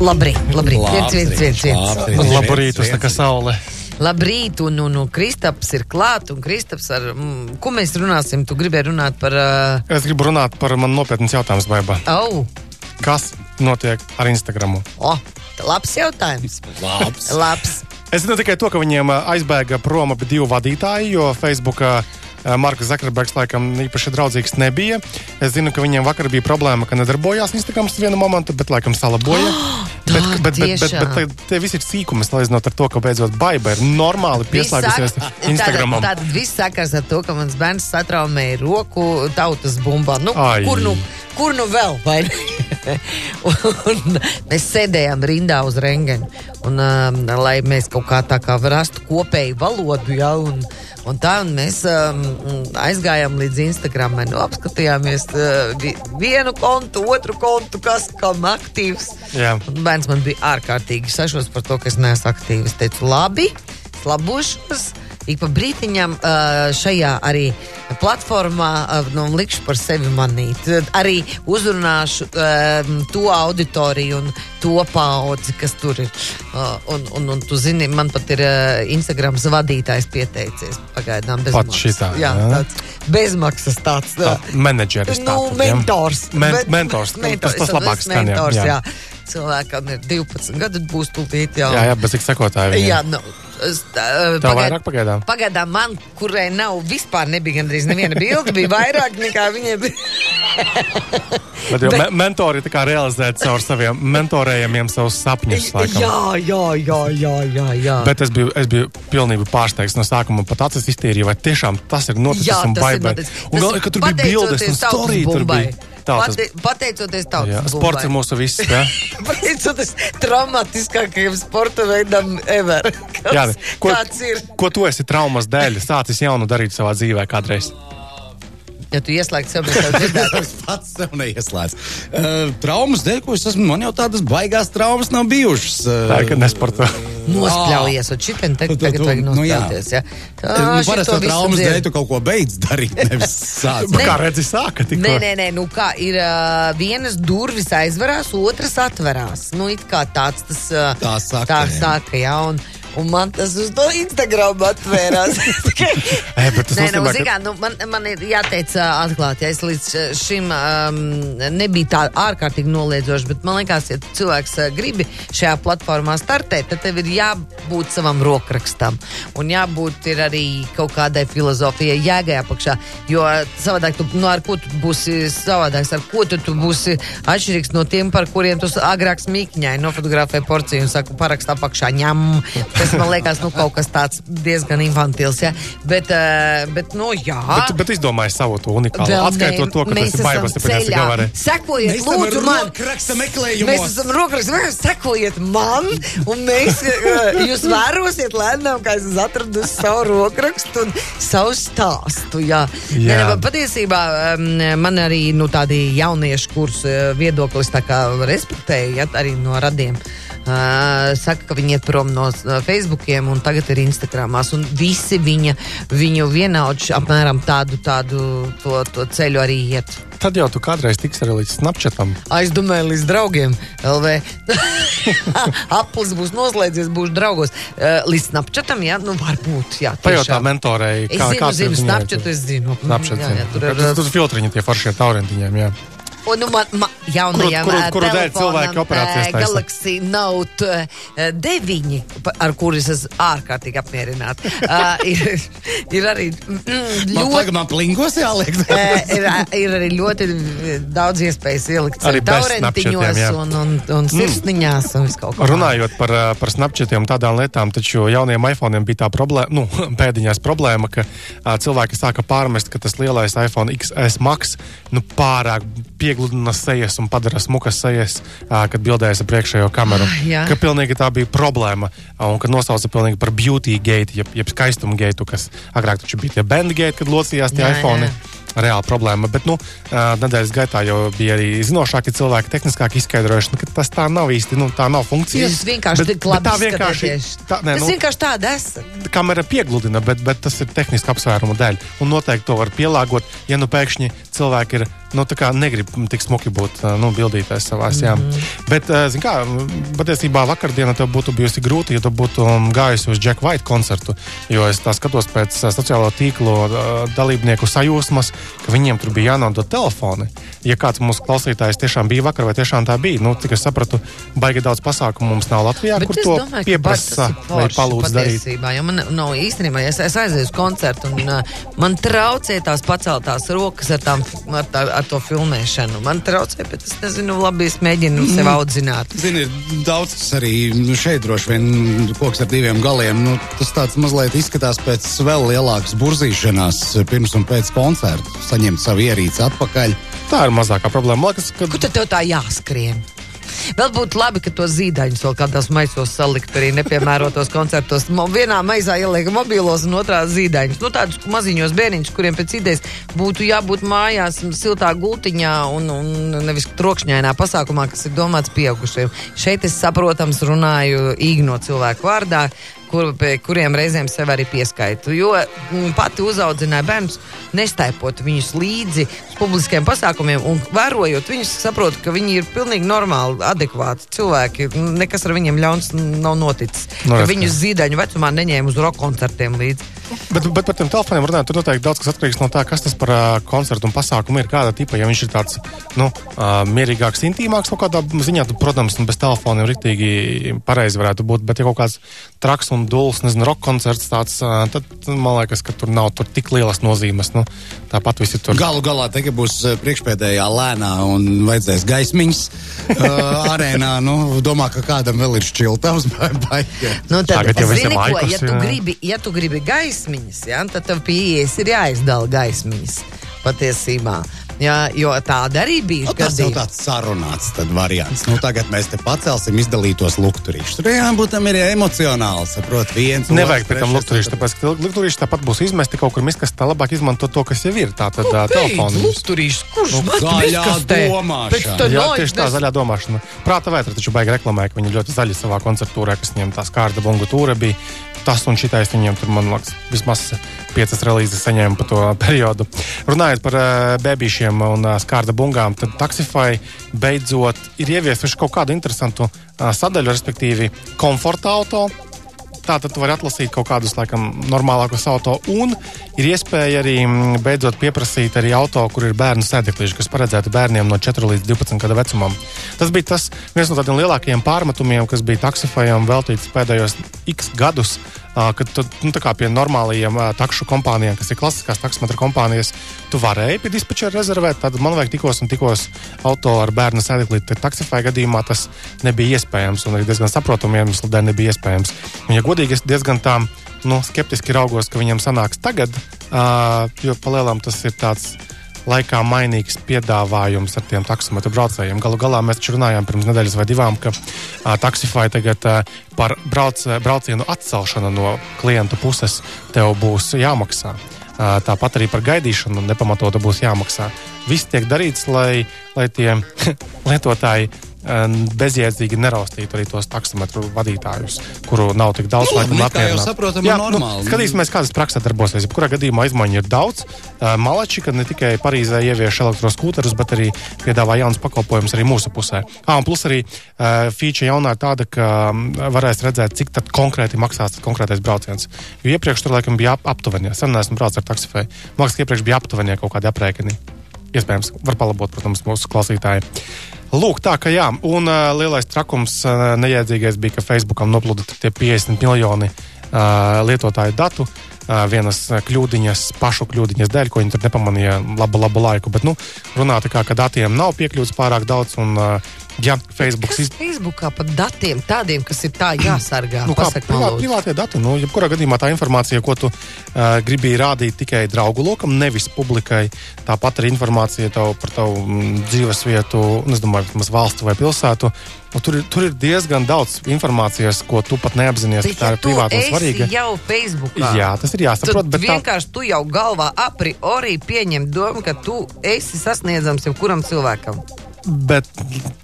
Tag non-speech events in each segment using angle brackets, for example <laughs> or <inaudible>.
Labrīt, labrīt. Viens, viens, viens, viens. Labrīt. Kā saule. Labrīt, un, un, un Kristaps ir klāt, un Kristaps ar, mm, ko mēs runāsim? Tu gribēji runāt par, uh, Es gribu runāt par man nopietnas jautājumus, Baiba. au, Kas notiek ar Instagramu? o, labs jautājums. Labs. Labs. Es zinu tikai to, ka viņiem ā, aizbēga prom abi divi vadītāji, jo Facebookā ā, Marks Zakarbergs laikam īpaši draudzīgs nebija. Es zinu, ka viņiem vakar bija problēma, ka nedarbojās Instagrams vienu momentu, bet laikam salaboja. <gasps> bet, bet, bet, bet, bet, tiešām? bet tie visi ir sīkumi, salīdzinot ar to, ka beidzot Baiba ir normāli pieslēgusies Instagramam. Tad viss sakars ar to, ka mans bērns satraumēja roku tautas bumbā. Nu, Ai. kur, nu, kur nu vēl? vai <laughs> un mēs sēdējām rindā uz rengeni. Un, um, lai mēs kaut kā tā kā rastu kopēju valodu, ja, un, un tā, un mēs um, aizgājām līdz Instagramai, nu, apskatījāmies uh, vi- vienu kontu, otru kontu, kas kam aktīvs. Jā. Un bērns man bija ārkārtīgi sašos par to, ka es neesmu aktīvs. Es teicu, labi, es labošos. Ik pa brītiņam šajā arī platformā nu, likšu par sevi manīt. Arī uzrunāšu to auditoriju un to paudzi, kas tur ir. Un, un, un tu zini, man pat ir Instagrams vadītājs pieteicies pagaidām bez Pat maksas. šitā, jā, jā. tāds bezmaksas tāds. Tā, menedžeris. Nu, tātad, mentors. Men, Bet- mentors. mentors. Tas, tas labāk skan, mentors, jā. jā. Cilvēkam ir 12 gadi, būs tūlīt jau. Jā, jā, bet cik sekotāji? Jā, nu, tā, Tev vairāk pagaidām? Pagaidām man, kurai nav vispār nebija gandrīz neviena bilde, bija vairāk nekā viņai bija. <laughs> Bet, jo, Bet- me, mentori tā kā realizēt caur saviem mentorējumiem savus sapņus. laikam. jā, jā, jā, jā, jā, jā. Bet es biju, es biju pilnībā pārsteigts no sākuma. Pat acis iztīrīja, vai tiešām tas ir noticis Jā, un tas ir baigts. noticis. Un Tas vēl, ka tur bija bildes un storija. Pate, pateicoties tautas Jā, sports ir mūsu viss. Jā, <laughs> Pateicoties traumatiskākajam sporta veidam ever. Kas, jā ko, ko tu esi traumas dēļ sācis jaunu darīt savā dzīvē kādreiz? Ja tu ieslēgsi sev, tad dzirdētu. <laughs> Es pats sev neieslēdzu. Uh, traumas dēļ, ko es esmu, man jau tādas baigās traumas nav bijušas. Uh, Tā ir, ka nesporto. Nospļaujies, un šitien te, Tu- tu- tagad vajag nu nospļauties. Ja? Tā, Nu, parasti visu traumas dēļ tu kaut ko beidz darīt, nevis <laughs> sāc. Kā redzi, sāka tikko. Nē, nē, nē, nu kā ir uh, vienas durvis aizverās, otras atverās. Nu, it kā tāds tas uh, Tā saka, tā jā. saka, jā. Un, un man tas uz to Instagram atvērās. <laughs> Ē, bet tas Nē, nu, nozīmē, zini ka- kā, nu, man, man ir jāteic atklāti, ja es līdz šim um, nebiju tā ārkārtīgi noliedzoši, bet man liekas, ja cilvēks uh, grib šajā platformā startēt, tad tev ir jābūt savam rokrakstam. Un jābūt ir arī kaut kādai filozofijai, jēgai apakšā. Jo savādāk, tu, nu, ar ko tu būsi savādāks, ar ko tu, tu būsi atšķirīgs no tiem, par kuriem tu agrāk smīkņai nofotografē porciju un saka, parakstā apakšā ņem. Tas man liekas, nu, kaut kas tāds diezgan infantils. Ja? Bet, uh, bet, nu, jā. Bet, bet izdomāji savu to unikālu. Atskaitot to, ka tas ir esam baigās, tāpēc ceļā. gavarē. Sekojiet, Mēs lūdzu, man. Mēs esam rokraksta meklējumos, sekojiet man, un mēs, eh, jūs vērosiet lēnām, kā es esmu atradusi savu rokrakstu un savu stāstu. Jā, Jā. Nē, nē, patiesībā em, man arī nu, tādi jaunieši, kurus eh, viedoklis tā kā respektēju, ja, arī no radiem. Uh, saka, ka viņi iet prom no uh, Facebookiem un tagad ir Instagramās. Un visi viņa, viņu vienaudži apmēram tādu, tādu to, to ceļu arī iet. Tad jau tu kādreiz tiksi arī līdz Snapchatam. Es domāju, līdz draugiem LV. <laughs> Aplis būs noslēdzies, būs draugos. Uh, līdz Snapchatam, jā, nu varbūt. Jā, Pajautā mentorei, Es zinu, zinu, viņai Snapchatu tur- es zinu. Snapchat, Jā, jā, tur ir, tur ir filtriņi, tie foršie taurentiņiem. Jā. Un, nu, man, man, jaunajam, Kuru- kuru- ā, kuru dēļ cilvēki operācijas ā, taisa? Galaxy Note ā, 9, pa- ar kuras es ārkārtīgi apmierināta. Uh, ir, ir arī mm, Man ļoti. tagad man plinkos jāliek. Ir, ir arī ļoti daudz iespējas ielikt Arī taurentiņos un, un, un sirsniņās un viskaut kā. Runājot par, par Snapchatiem tādām lietām, taču jauniem iPhone bija tā problēma, nu, <laughs> pēdiņās problēma, ka cilvēki sāka pārmest, ka tas lielais iPhone XS Max nu, pārāk piegludina sejas un padara smukas sejas, kad bildējas ar priekšējo kameru. Ah, ka pilnīgi tā bija problēma un ka nosauca pilnīgi par beauty gate, jeb, jeb skaistumu gate, kas agrāk taču bija tie band gate, kad locījās tie Jā, iPhone. jā. Reāla problēma, bet nu, nedēļas gaitā jau bija arī zinošāki cilvēki, tehniskāk izskaidrojuši, nu, ka tas tā nav īsti, nu, tā nav funkcija. Jūs vienkārši Bet- bet tā vienkārši, tā, nē, Tas nu, vienkārši tāda esat. kamera piegludina, bet, bet tas ir tehniski apsvērumu dēļ. Un noteikti to var pielāgot, ja nu pēkšņi cilvēki ir, nu, negrib tik smuki būt uh, nu, bildītais savās. Mm -hmm. Bet, uh, zin kā, patiesībā vakardiena tev būtu bijusi grūti, ja tu būtu um, gājusi uz Jack White koncertu. Jo es tā skatos pēc sociālo tīklu dalībnieku sajūsmas, ka viņiem tur bija jānodod telefoni. Ja kāds mūsu klausītājs tiešām bija vakar, vai tiešām tā bija, nu, cik es sapratu, baigi daudz pasākumu mums nav Latvijā, Bet kur to domāju, pieprasa vai palūdz darīt. Jo man nav īstenībā, ja es, es aizēju uz koncertu un man traucē tās paceltās rokas ar, tām, ar, tā, ar to filmēšanu. Man traucē, bet es nezinu, labi, es mēģinu sev audzināt. Zini, ir daudz arī šeit droši vien koks ar diviem galiem. Nu, tas tāds mazliet izskatās pēc vēl lielākas burzīšanās pirms un pēc koncerta. Saņemt savu ierīci atpakaļ. Tā ir mazākā problēma. Liekas, ka Kur tad tev tā jāskrien? Vēl būtu labi, ka tos zīdaiņus vēl kādās maisos salikt arī nepiemērotos koncertos. Vienā maizā ieliek mobilos un otrā zīdaiņus. Nu, tādus maziņos bērniņus, kuriem pēc idejas būtu jābūt mājās, siltā gultiņā un, un nevis trokšņainā pasākumā, kas ir domāts pieaugušiem. Šeit es saprotams runāju īgno cilvēku vārdā. Kur, kuriem reizēm sev arī pieskaitu. Jo mm, pati uzaudzināja bērnus, nestaipot viņus līdzi publiskiem pasākumiem un vērojot viņus, saprotu, ka viņi ir pilnīgi normāli, adekvāti cilvēki. Nekas ar viņiem ļauns nav noticis. Nu, No, redz, viņus zīdaiņu vecumā neņēma uz roka koncertiem līdzi. Bet, bet par tiem telefoniem runājot, tur noteikti daudz kas atkarīgs no tā, kas tas par uh, koncertu un pasākumu ir. Kāda tipa, ja viņš ir tāds nu, uh, mierīgāks, intīmāks, kaut kādā ziņā, tad, protams, nu, bez telefoniem rīktīgi pareizi varētu būt. Bet, ja kaut kāds traks un dūls, nezinu, roka koncerts tāds, tad man liekas, ka tur nav tur tik lielas nozīmes. Nu, tāpat visi tur. Galu galā tagad būs priekšpēdējā lēnā un vajadzēs gaismiņas uh, <laughs> arēnā. Nu, domā, ka kādam vēl ir šķiltavs. <laughs> Nu, tad, Tagad jau zini, ko, laikus, ja tu, jā. gribi, ja tu gribi gaismiņas, ja, tad tev pie ielas ir jāizdala gaismiņas patiesībā. Jā, jo tāda arī bija Nu, tas jau gadījuma. tāds sarunāts tad variants. Nu, tagad mēs te pacelsim izdalītos lukturīšus. Tur jābūt tam ir emocionāli, saprot, viens. Nevajag pēc tam lukturīšu, tāpēc, ka lukturīši tāpat būs izmesti kaut kur miskastā, labāk izmantot to, kas jau ir. Tā tad uh, telefonu. Lukturīšs, kurš Nu, zaļā domāšana. Jā, tieši tā zaļā domāšana. Prāta vētra taču baigi reklamē, ka viņi ļoti zaļi savā koncertūrā, kas viņiem tā skārda bungu tūra bija. Tas un šitais viņiem tur, man liekas, vismaz piecas relīzes saņēma pa to periodu. Runājot par uh, bebīšiem un uh, skārda bungām, tad Taxify beidzot ir ieviesuši kaut kādu interesantu uh, sadaļu, respektīvi komforta auto. Tātad tu vari atlasīt kaut kādus, laikam, normālākus auto, un ir iespēja arī mm, beidzot pieprasīt arī auto, kur ir bērnu sēdeklīši, kas paredzēti bērniem no 4 līdz 12 gadu vecumam. Tas bija tas viens no tādiem lielākajiem pārmetumiem, kas bija taksifajam veltīts pēdējos x gadus. Ā, Kad tu, nu, pie normālajiem ā, takšu kompānijām, kas ir klasiskās taksometra kompānijas, tu varēji pie dispečera rezervēt. Tad man vajag tikos un tikos auto ar bērnu sēdeklī. Taksifai gadījumā tas nebija iespējams, un arī diezgan saprotamu iemeslu dēļ nebija iespējams. Un, ja godīgi, es diezgan tā nu, skeptiski raugos, ka viņam sanāks tagad, uh, jo palielam tas ir tāds laikā mainīgs piedāvājums ar tiem taksometru braucējiem. Galu galā mēs runājām pirms nedēļas vai divām, ka uh, Taxify tagad uh, par brauc, braucienu atcelšanu no klientu puses tev būs jāmaksā. Uh, Tāpat arī par gaidīšanu nepamatota būs jāmaksā. Viss tiek darīts, lai, lai tie <laughs> lietotāji bezjēdzīgi neraustītu arī tos taksometru vadītājus, kuru nav tik daudz. Nu, kā jau apmierināti. saprotam, Jā, un normāli. Nu, skatīsimies, kā tas praksē darbosies. Jebkurā gadījumā izmaiņu ir daudz. Uh, Malači, ka ne tikai Parīzē ievieš elektroskūterus, bet arī piedāvā jaunas pakalpojumus arī mūsu pusē. Ah, un plus arī uh, feature jaunā ir tāda, ka varēs redzēt, cik tad konkrēti maksās tas konkrētais brauciens. Jo iepriekš tur laikam bija ap aptuveni. Sen neesmu braucis ar taksifēju. Ka iepriekš bija aptuveni kaut kādi aprēķini. Iespējams, var palabot, protams, mūsu klausītāji. Lūk, tā ka jā, un uh, lielais trakums uh, nejēdzīgais bija, ka Facebookam noplūda tie 50 miljoni uh, lietotāju datu. Uh, vienas kļūdiņas, pašu kļūdiņas dēļ, ko viņi tur nepamanīja labu, labu laiku. Bet, nu, runā tā kā, ka datiem nav piekļūts pārāk daudz, un, uh, ja Facebook Kas Facebookā par datiem tādiem, kas ir tā jāsargā? Nu, kā Pasak man privā, lūdzu. privātie dati, nu, jebkurā gadījumā tā informācija, ko tu uh, gribēji rādīt tikai draugu lokam, nevis publikai, tāpat arī informācija tev par tavu mm, dzīves vietu, un vismaz valstu vai pilsētu. Nu, tur, ir, tur ir diezgan daudz informācijas, ko tu pat neapzinājies, ka tā ja ir privāta un svarīga. jau Facebookā. Jā, tas ir jāsaprot, Tad bet tā, vienkārši tu jau galvā a priori pieņem domu, ka tu esi sasniedzams jebkuram cilvēkam. Bet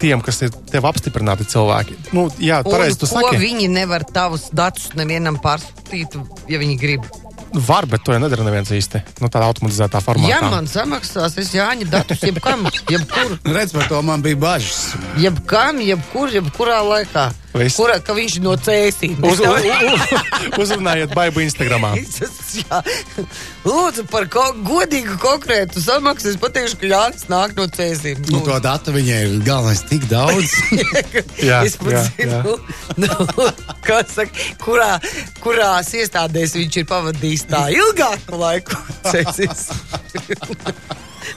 tiem, kas ir tev apstiprināti cilvēki, nu, jā, pareizi tu saki. viņi nevar tavus datus nevienam pārsūtīt, ja viņi grib. Var, bet to jau nedara neviens īsti. Nu, tādā automatizētā formātā. Ja man samaksās, es Jāņa datus jebkam, <laughs> jebkur, Redz, par to man bija bažas. jebkam, jebkur, jebkurā laikā. Viss. Kurā, ka viņš no cēsīm. Uz, uz, uz, uzrunājiet baibu Instagramā. <laughs> Jā. Lūdzu, par ko, godīgu konkrētu samaksu. Es pateikšu, ka Jānis nāk no cēsīm. Nu, to datu viņai ir galvenais tik daudz. <laughs> Jā, es pat jā, zinu, <laughs> nu, kā saka, kurā, kurās iestādēs viņš ir pavadījis tā ilgāku laiku. Cēsīs.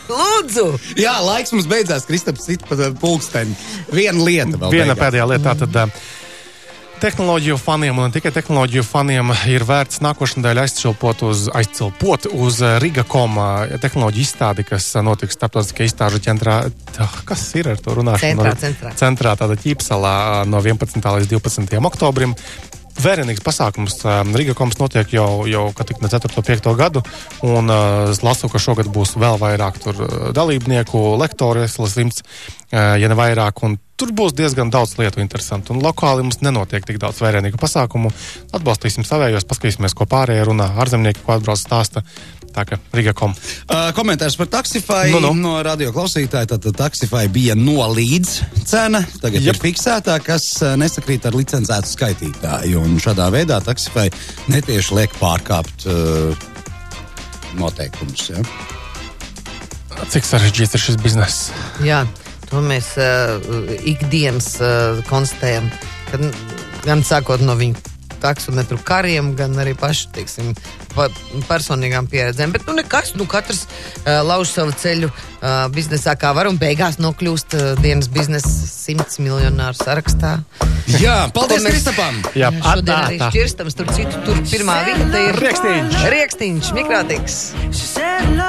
Lūdzu! Jā, laiks mums beidzās. Kristaps sit pa pulksteni. Viena lieta vēl. Viena beigās. pēdējā lietā. Tad, uh, Tehnoloģiju faniem, un ne tikai tehnoloģiju faniem, ir vērts nākošais nedēļa aizcilpot uz, aizcilpot uz Riga.com tehnoloģiju izstādi, kas notiks starptautiskajā izstāžu ģentrā. Kas ir ar to runāšanu? Centrā, centrā. centrā tāda ķīpsalā uh, no 11. līdz 12. oktobrim. Vērienīgs pasākums. um, Riga koms notiek jau, jau tik ne 4. un 5. gadu, un es lasu, ka šogad būs vēl vairāk dalībnieku, lektori, es lasu simts, ja ne vairāk, un tur būs diezgan daudz lietu interesantu. Un lokāli mums nenotiek tik daudz vērienīgu pasākumu. Atbalstīsim savējos, paskatīsimies, ko pārējie runā, ārzemnieki, ko atbrauc stāsta. Tā kā Riga kom. Uh, komentārs par taksifai Nu, nu. no radio klausītāja. Tad taksifai bija nolīdz cena, tagad Jep. ir fiksētā, kas nesakrīt ar licencētu skaitītāju. Un šādā veidā taksifai netieši liek pārkāpt uh, noteikumus. Ja? Cik sarežģīts ir šis bizness? Jā, to mēs uh, ikdienas uh, konstatējam. Kad, gan sākot no viņu taksometru kariem, gan arī pašu teiksim, pa, personīgām pieredzēm. Bet nu, nekas, nu, katrs uh, lauž savu ceļu uh, biznesā, kā var, un beigās nokļūst uh, dienas biznesa simts miljonāru sarakstā. Jā, paldies mēs- Kristapam! Jā, Šodien tā, arī tā. šķirstam, starp citu, tur pirmā vieta ir Rieksniņš. Rieksniņš, mikrātīgs.